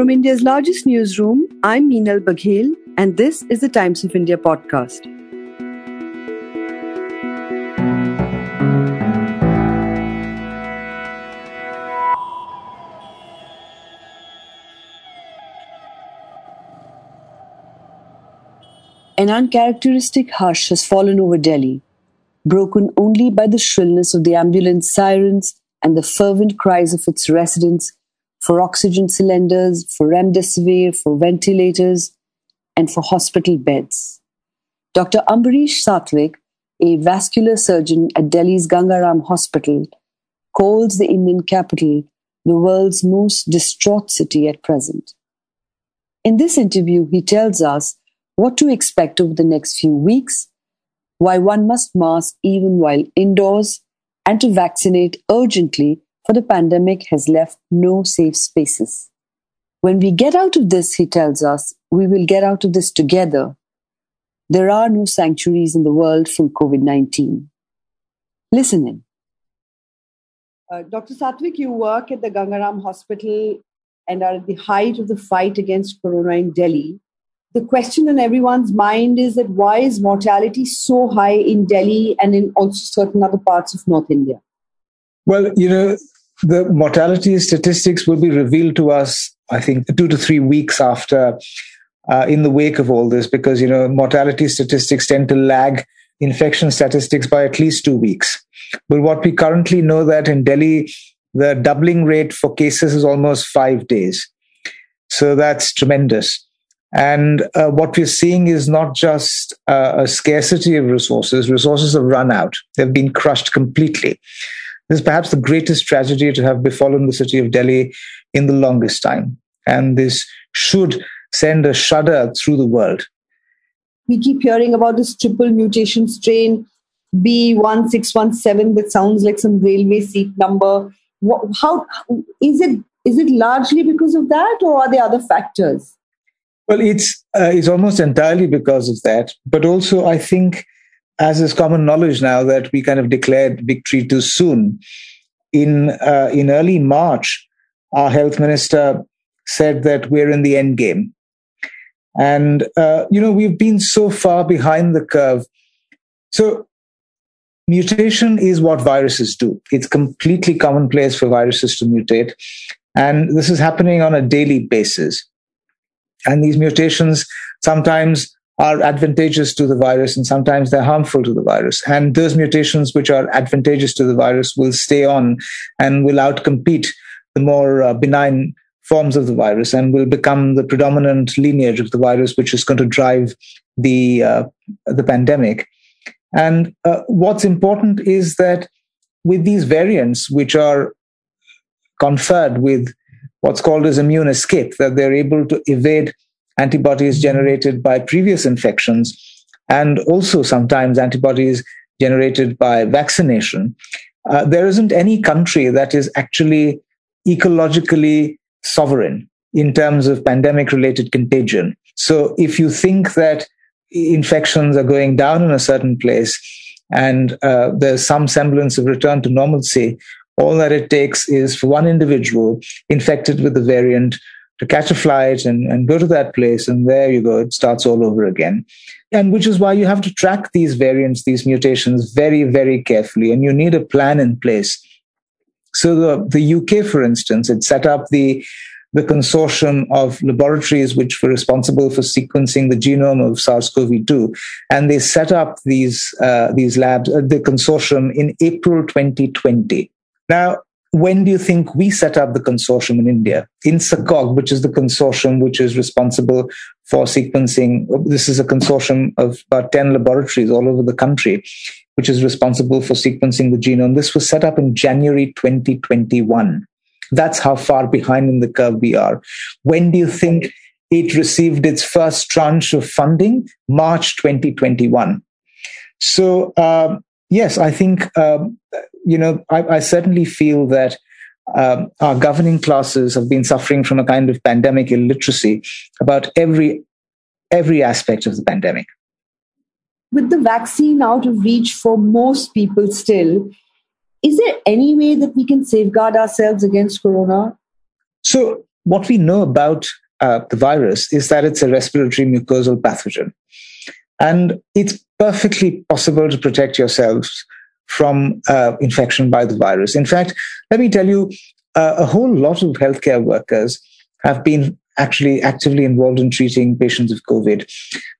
From India's largest newsroom, I'm Meenal Baghel, and this is the Times of India podcast. An uncharacteristic hush has fallen over Delhi, broken only by the shrillness of the ambulance sirens and the fervent cries of its residents for oxygen cylinders, for remdesivir, for ventilators, and for hospital beds. Dr. Ambarish Satwik, a vascular surgeon at Delhi's Ganga Ram Hospital, calls the Indian capital the world's most distraught city at present. In this interview, he tells us what to expect over the next few weeks, why one must mask even while indoors, and to vaccinate urgently for the pandemic has left no safe spaces. When we get out of this, he tells us, we will get out of this together. There are no sanctuaries in the world from COVID 19. Listen in. Uh, Dr. Satwik, you work at the Ganga Ram Hospital and are at the height of the fight against corona in Delhi. The question in everyone's mind is that why is mortality so high in Delhi and in also certain other parts of North India? Well, you know, the mortality statistics will be revealed to us, I think, two to three weeks after, uh, in the wake of all this, because, you know, mortality statistics tend to lag infection statistics by at least two weeks. But what we currently know that in Delhi, the doubling rate for cases is almost five days. So that's tremendous. And uh, what we're seeing is not just uh, a scarcity of resources, resources have run out, they've been crushed completely. This is perhaps the greatest tragedy to have befallen the city of Delhi in the longest time. And this should send a shudder through the world. We keep hearing about this triple mutation strain B1617 that sounds like some railway seat number. How is it? Is it largely because of that, or are there other factors? Well, it's uh, it's almost entirely because of that, but also I think as is common knowledge now that we kind of declared victory too soon. In uh, in early March, our health minister said that we're in the end game, and uh, you know we've been so far behind the curve. So mutation is what viruses do. It's completely commonplace for viruses to mutate, and this is happening on a daily basis. And these mutations sometimes are advantageous to the virus and sometimes they're harmful to the virus. And those mutations which are advantageous to the virus will stay on and will outcompete the more uh, benign forms of the virus and will become the predominant lineage of the virus, which is going to drive the uh, the pandemic. And uh, what's important is that with these variants, which are conferred with what's called as immune escape, that they're able to evade antibodies generated by previous infections, and also sometimes antibodies generated by vaccination. Uh, there isn't any country that is actually ecologically sovereign in terms of pandemic related contagion. So if you think that infections are going down in a certain place and uh, there's some semblance of return to normalcy, all that it takes is for one individual infected with the variant to catch a flight and, and go to that place. And there you go, it starts all over again. And which is why you have to track these variants, these mutations very, very carefully. And you need a plan in place. So the, the UK, for instance, it set up the the consortium of laboratories which were responsible for sequencing the genome of SARS-CoV-2, and they set up these uh, these labs, uh, the consortium, in April 2020. Now, when do you think we set up the consortium in India? INSACOG, which is the consortium which is responsible for sequencing. This is a consortium of about 10 laboratories all over the country, which is responsible for sequencing the genome. This was set up in January 2021. That's how far behind in the curve we are. When do you think it received its first tranche of funding? March 2021. So, uh, yes, I think um, you know, I, I certainly feel that um, our governing classes have been suffering from a kind of pandemic illiteracy about every every aspect of the pandemic. With the vaccine out of reach for most people still, is there any way that we can safeguard ourselves against corona? So what we know about uh, the virus is that it's a respiratory mucosal pathogen. And it's perfectly possible to protect yourselves from uh, infection by the virus. In fact, let me tell you, uh, a whole lot of healthcare workers have been actually actively involved in treating patients with COVID.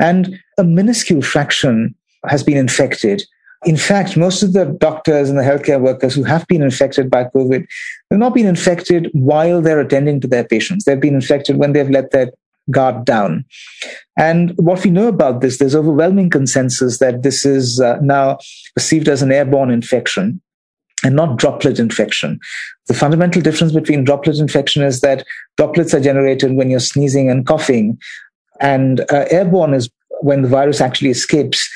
And a minuscule fraction has been infected. In fact, most of the doctors and the healthcare workers who have been infected by COVID have not been infected while they're attending to their patients. They've been infected when they've let their guard down. And what we know about this, there's overwhelming consensus that this is uh, now perceived as an airborne infection and not droplet infection. The fundamental difference between droplet infection is that droplets are generated when you're sneezing and coughing, and uh, airborne is when the virus actually escapes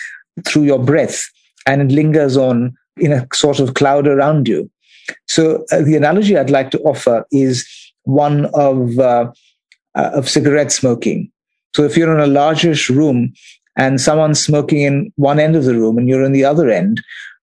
through your breath and it lingers on in a sort of cloud around you. So uh, the analogy I'd like to offer is one of uh, uh, of cigarette smoking. So if you're in a largish room and someone's smoking in one end of the room and you're in the other end,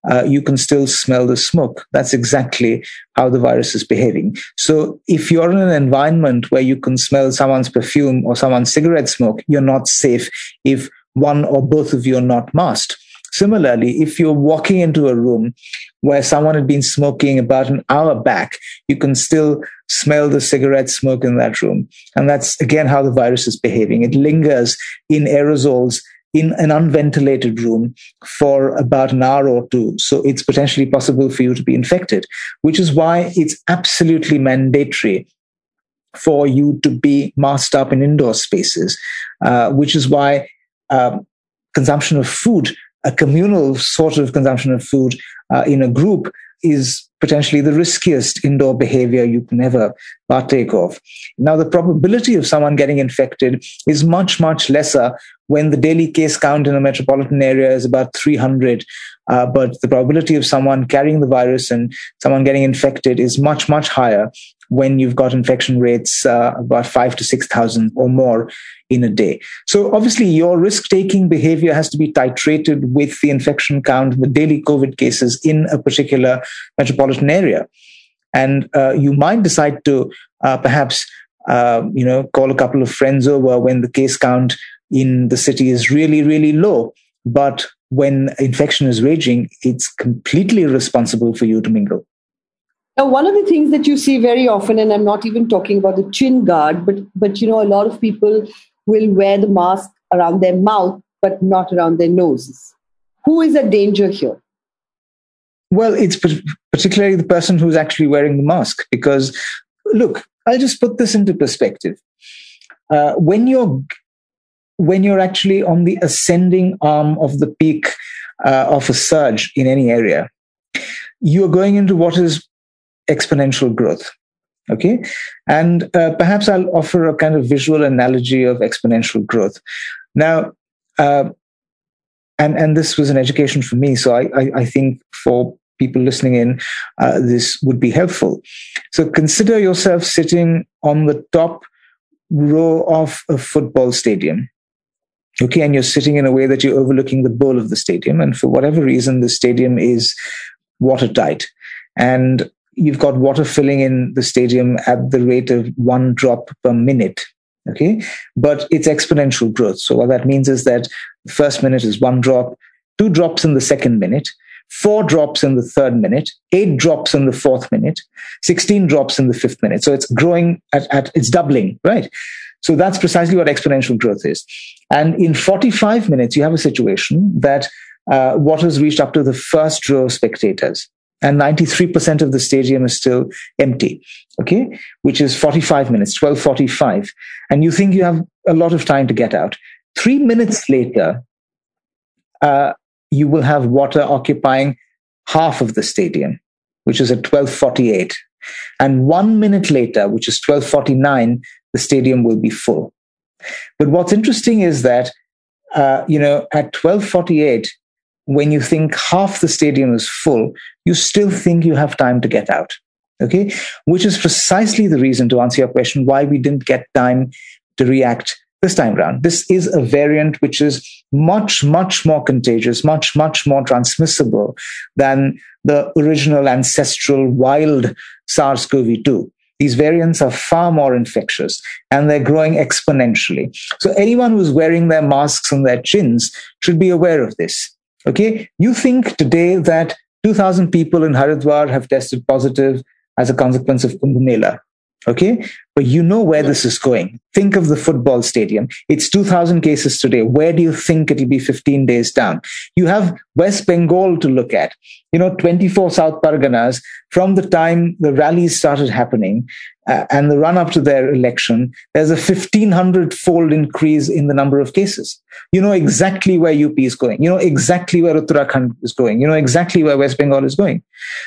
uh, you can still smell the smoke. That's exactly how the virus is behaving. So if you're in an environment where you can smell someone's perfume or someone's cigarette smoke, you're not safe if one or both of you are not masked. Similarly, if you're walking into a room where someone had been smoking about an hour back, you can still smell the cigarette smoke in that room. And that's again how the virus is behaving. It lingers in aerosols in an unventilated room for about an hour or two. So it's potentially possible for you to be infected, which is why it's absolutely mandatory for you to be masked up in indoor spaces, uh, which is why uh, consumption of food a communal sort of consumption of food uh, in a group is potentially the riskiest indoor behavior you can ever partake of. Now, the probability of someone getting infected is much, much lesser when the daily case count in a metropolitan area is about 300. Uh, but the probability of someone carrying the virus and someone getting infected is much, much higher when you've got infection rates uh, about five to 6,000 or more in a day. So obviously your risk taking behavior has to be titrated with the infection count, the daily COVID cases in a particular metropolitan area. And uh, you might decide to uh, perhaps, uh, you know, call a couple of friends over when the case count in the city is really, really low. But when infection is raging, it's completely irresponsible for you to mingle. Now, one of the things that you see very often, and I'm not even talking about the chin guard, but but you know, a lot of people will wear the mask around their mouth, but not around their noses. Who is a danger here? Well, it's particularly the person who's actually wearing the mask, because look, I'll just put this into perspective. Uh, when you're when you're actually on the ascending arm of the peak uh, of a surge in any area, you're going into what is exponential growth. Okay. And uh, perhaps I'll offer a kind of visual analogy of exponential growth. Now, uh, and, and this was an education for me. So I, I, I think for people listening in, uh, this would be helpful. So consider yourself sitting on the top row of a football stadium. Okay. And you're sitting in a way that you're overlooking the bowl of the stadium. And for whatever reason, the stadium is watertight. And you've got water filling in the stadium at the rate of one drop per minute. Okay. But it's exponential growth. So what that means is that the first minute is one drop, two drops in the second minute, four drops in the third minute, eight drops in the fourth minute, 16 drops in the fifth minute. So it's growing at, at it's doubling, right? So that's precisely what exponential growth is. And in 45 minutes, you have a situation that uh, water's reached up to the first row of spectators and 93% of the stadium is still empty okay? Which is 45 minutes 1245 and you think you have a lot of time to get out. Three minutes later uh, you will have water occupying half of the stadium which is at 1248 and one minute later which is 1249 the stadium will be full. But what's interesting is that uh, you know at 1248 when you think half the stadium is full, you still think you have time to get out. Okay. Which is precisely the reason to answer your question why we didn't get time to react this time around. This is a variant which is much, much more contagious, much, much more transmissible than the original ancestral wild SARS CoV 2. these variants are far more infectious and they're growing exponentially. So anyone who's wearing their masks on their chins should be aware of this. Okay. You think today that 2000 people in Haridwar have tested positive as a consequence of Kumbh Mela. Okay. But you know where this is going. Think of the football stadium. It's 2000 cases today. Where do you think it'll be 15 days down? You have West Bengal to look at. You know, 24 South Parganas from the time the rallies started happening uh, and the run up to their election, there's a 1500 fold increase in the number of cases. You know exactly where UP is going. You know exactly where Uttarakhand is going. You know exactly where West Bengal is going.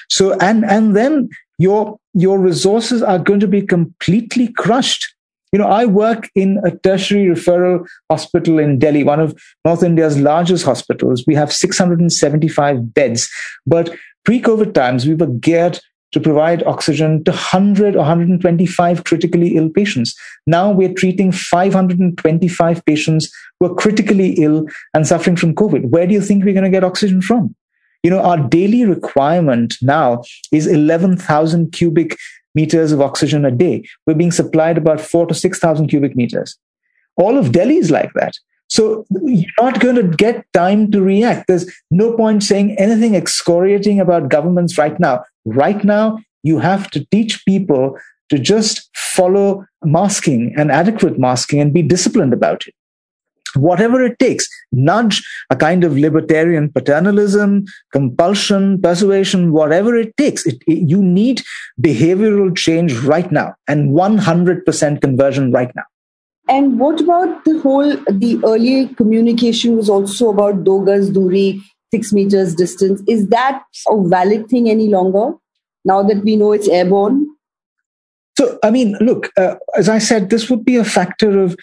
So, and, and then your, your resources are going to be completely crushed. You know, I work in a tertiary referral hospital in Delhi, one of North India's largest hospitals. We have 675 beds, but pre-COVID times, we were geared to provide oxygen to 100 or 125 critically ill patients. Now we're treating 525 patients who are critically ill and suffering from COVID. Where do you think we're going to get oxygen from? You know, our daily requirement now is 11,000 cubic meters of oxygen a day. We're being supplied about four to 6,000 cubic meters. All of Delhi is like that. So you're not going to get time to react. There's no point saying anything excoriating about governments right now. Right now, you have to teach people to just follow masking and adequate masking and be disciplined about it whatever it takes nudge a kind of libertarian paternalism compulsion persuasion whatever it takes it, it, you need behavioral change right now and 100% conversion right now and what about the whole the earlier communication was also about dogas duri six meters distance is that a valid thing any longer now that we know it's airborne so i mean look uh, as i said this would be a factor of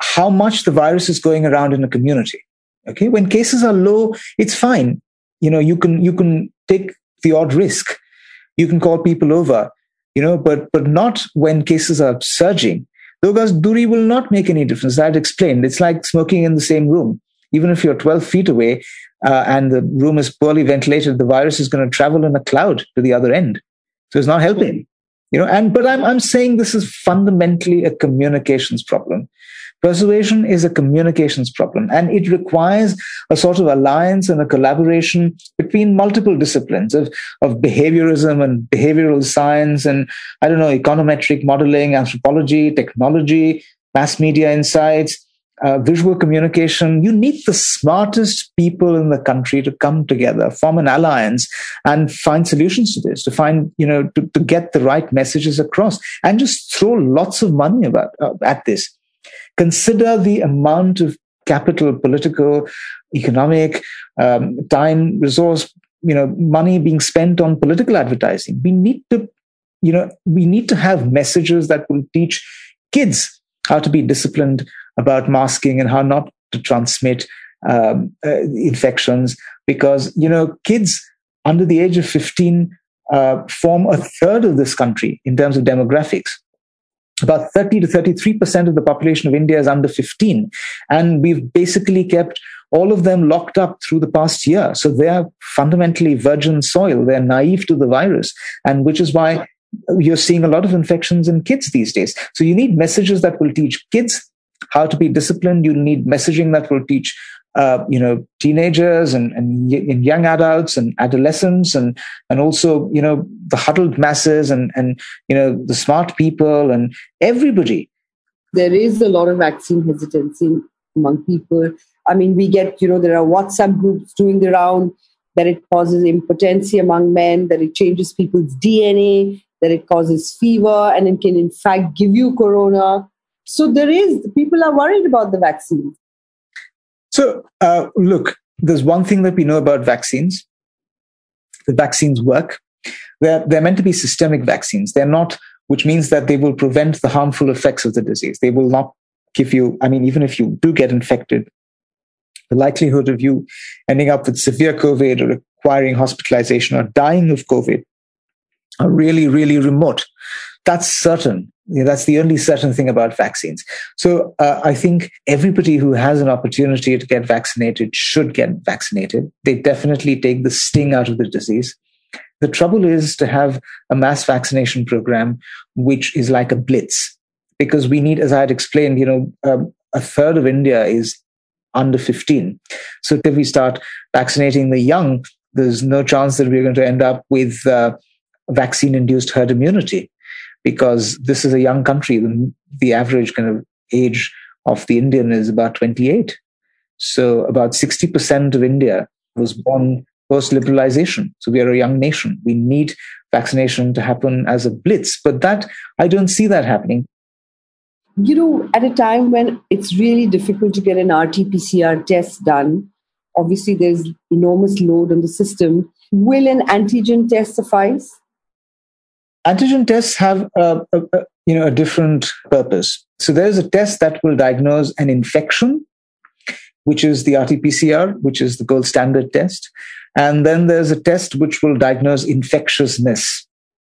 how much the virus is going around in a community. Okay. When cases are low, it's fine. You know, you can, you can take the odd risk. You can call people over, you know, but, but not when cases are surging. Dogas Duri will not make any difference. I'd explained. It's like smoking in the same room. Even if you're 12 feet away uh, and the room is poorly ventilated, the virus is going to travel in a cloud to the other end. So it's not helping. You know, and but I'm I'm saying this is fundamentally a communications problem. Persuasion is a communications problem, and it requires a sort of alliance and a collaboration between multiple disciplines of, of behaviorism and behavioral science and, I don't know, econometric modeling, anthropology, technology, mass media insights, uh, visual communication. You need the smartest people in the country to come together, form an alliance, and find solutions to this. To find, you know, to, to get the right messages across, and just throw lots of money about uh, at this. Consider the amount of capital, political, economic, um, time, resource, you know, money being spent on political advertising. We need to, you know, we need to have messages that will teach kids how to be disciplined about masking and how not to transmit um, uh, infections because you know kids under the age of 15 uh, form a third of this country in terms of demographics about 30 to 33% of the population of India is under 15. And we've basically kept all of them locked up through the past year. So they are fundamentally virgin soil. They're naive to the virus. And which is why you're seeing a lot of infections in kids these days. So you need messages that will teach kids how to be disciplined. You'll need messaging that will teach uh, you know teenagers and, and, and young adults and adolescents and and also you know the huddled masses and and you know the smart people and everybody. There is a lot of vaccine hesitancy among people. I mean we get you know there are whatsapp groups doing the round that it causes impotency among men that it changes people's dna that it causes fever and it can in fact give you corona. So there is people are worried about the vaccines so, uh, look, there's one thing that we know about vaccines. The vaccines work. They're, they're meant to be systemic vaccines. They're not, which means that they will prevent the harmful effects of the disease. They will not give you, I mean, even if you do get infected, the likelihood of you ending up with severe COVID or requiring hospitalization or dying of COVID are really, really remote. That's certain. You know, that's the only certain thing about vaccines. So uh, I think everybody who has an opportunity to get vaccinated should get vaccinated. They definitely take the sting out of the disease. The trouble is to have a mass vaccination program, which is like a blitz, because we need, as I had explained, you know, um, a third of India is under 15. So if we start vaccinating the young, there's no chance that we're going to end up with uh, vaccine induced herd immunity because this is a young country. The, the average kind of age of the Indian is about 28. So about 60% of India was born post liberalization. So we are a young nation. We need vaccination to happen as a blitz. But that, I don't see that happening. You know, at a time when it's really difficult to get an RT PCR test done, obviously there's enormous load on the system. Will an antigen test suffice? Antigen tests have a, a, a you know a different purpose. So there's a test that will diagnose an infection which is the RT-PCR, which is the gold standard test. And then there's a test which will diagnose infectiousness,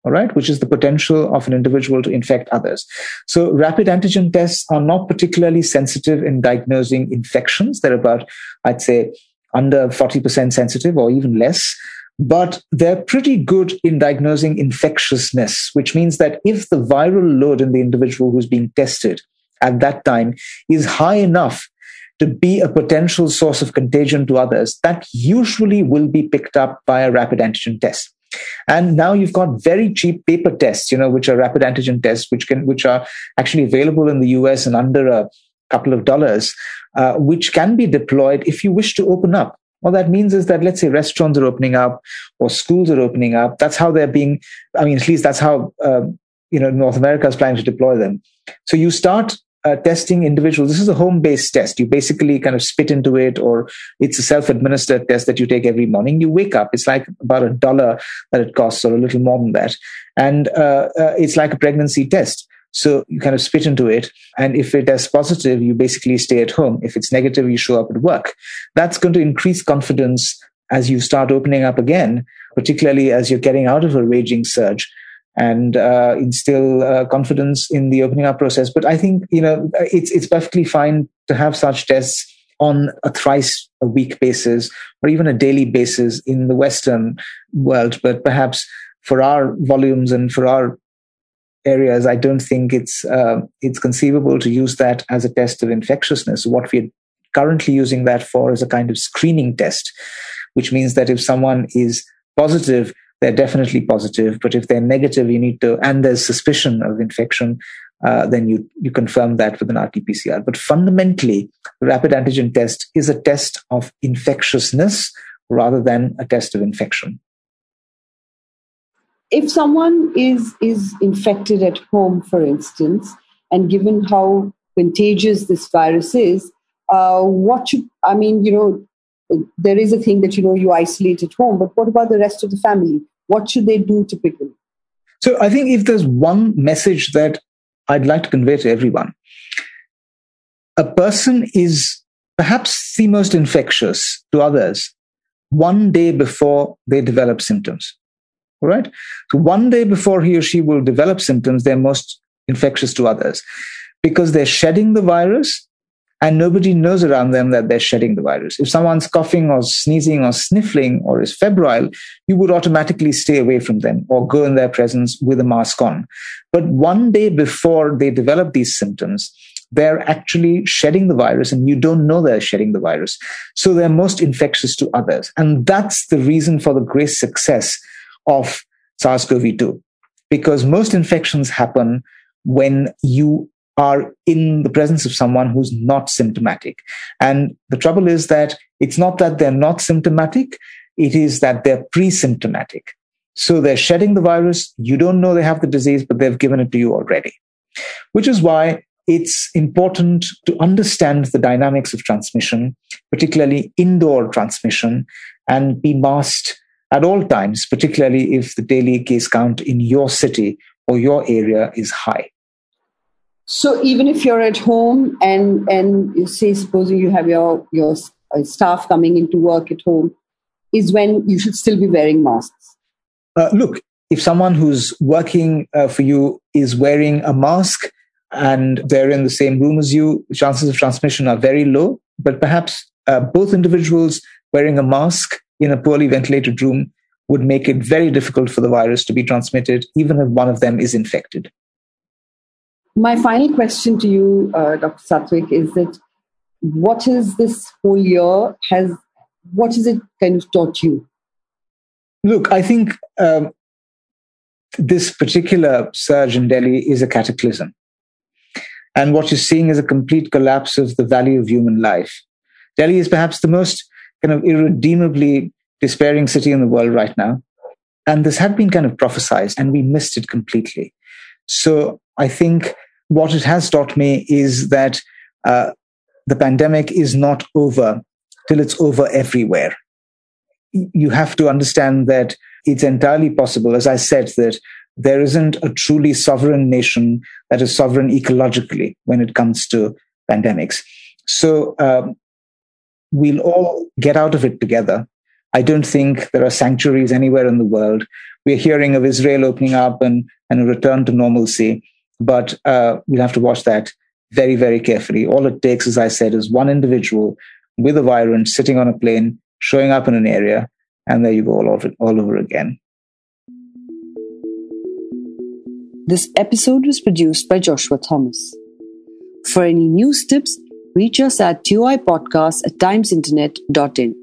all right, which is the potential of an individual to infect others. So rapid antigen tests are not particularly sensitive in diagnosing infections. They're about, I'd say, under 40% sensitive or even less. But they're pretty good in diagnosing infectiousness, which means that if the viral load in the individual who's being tested at that time is high enough to be a potential source of contagion to others, that usually will be picked up by a rapid antigen test. And now you've got very cheap paper tests, you know, which are rapid antigen tests, which can, which are actually available in the US and under a couple of dollars, uh, which can be deployed if you wish to open up. What that means is that let's say restaurants are opening up or schools are opening up. That's how they're being. I mean, at least that's how uh, you know North America is planning to deploy them. So you start uh, testing individuals. This is a home based test. You basically kind of spit into it, or it's a self administered test that you take every morning. You wake up. It's like about a dollar that it costs, or a little more than that. And uh, uh, it's like a pregnancy test. So you kind of spit into it. And if it is positive, you basically stay at home. If it's negative, you show up at work. That's going to increase confidence as you start opening up again, particularly as you're getting out of a raging surge and uh, instill uh, confidence in the opening up process. But I think you know it's it's perfectly fine to have such tests on a thrice a week basis or even a daily basis in the Western world. But perhaps for our volumes and for our areas, I don't think it's uh, it's conceivable to use that as a test of infectiousness. What we're currently using that for is a kind of screening test, which means that if someone is positive they're definitely positive. But if they're negative, you need to, and there's suspicion of infection, uh, then you, you confirm that with an RT-PCR. But fundamentally, the rapid antigen test is a test of infectiousness rather than a test of infection. If someone is, is infected at home, for instance, and given how contagious this virus is, uh, what should, I mean, you know, there is a thing that, you know, you isolate at home, but what about the rest of the family? What should they do typically? So I think if there's one message that I'd like to convey to everyone, a person is perhaps the most infectious to others one day before they develop symptoms. All right. So one day before he or she will develop symptoms, they're most infectious to others because they're shedding the virus and nobody knows around them that they're shedding the virus. If someone's coughing or sneezing or sniffling or is febrile, you would automatically stay away from them or go in their presence with a mask on. But one day before they develop these symptoms, they're actually shedding the virus and you don't know they're shedding the virus. So they're most infectious to others. And that's the reason for the great success of SARS CoV 2. Because most infections happen when you are in the presence of someone who's not symptomatic. And the trouble is that it's not that they're not symptomatic, it is that they're pre symptomatic. So they're shedding the virus. You don't know they have the disease, but they've given it to you already, which is why it's important to understand the dynamics of transmission, particularly indoor transmission, and be masked at all times, particularly if the daily case count in your city or your area is high. So even if you're at home and and you say supposing you have your your uh, staff coming into work at home, is when you should still be wearing masks. Uh, look, if someone who's working uh, for you is wearing a mask and they're in the same room as you, chances of transmission are very low. But perhaps uh, both individuals wearing a mask in a poorly ventilated room would make it very difficult for the virus to be transmitted, even if one of them is infected. My final question to you, uh, Dr. Satwik, is that what is this whole year has what has it kind of taught you? Look, I think um, this particular surge in Delhi is a cataclysm. And what you're seeing is a complete collapse of the value of human life. Delhi is perhaps the most kind of irredeemably despairing city in the world right now. And this had been kind of prophesized, and we missed it completely. So I think what it has taught me is that uh, the pandemic is not over till it's over everywhere. You have to understand that it's entirely possible, as I said, that there isn't a truly sovereign nation that is sovereign ecologically when it comes to pandemics. So um, we'll all get out of it together. I don't think there are sanctuaries anywhere in the world. We're hearing of Israel opening up and, and a return to normalcy, but uh, we'll have to watch that very, very carefully. All it takes, as I said, is one individual with a virus sitting on a plane, showing up in an area, and there you go all over, all over again. This episode was produced by Joshua Thomas. For any news tips, reach us at toipodcast at timesinternet.in.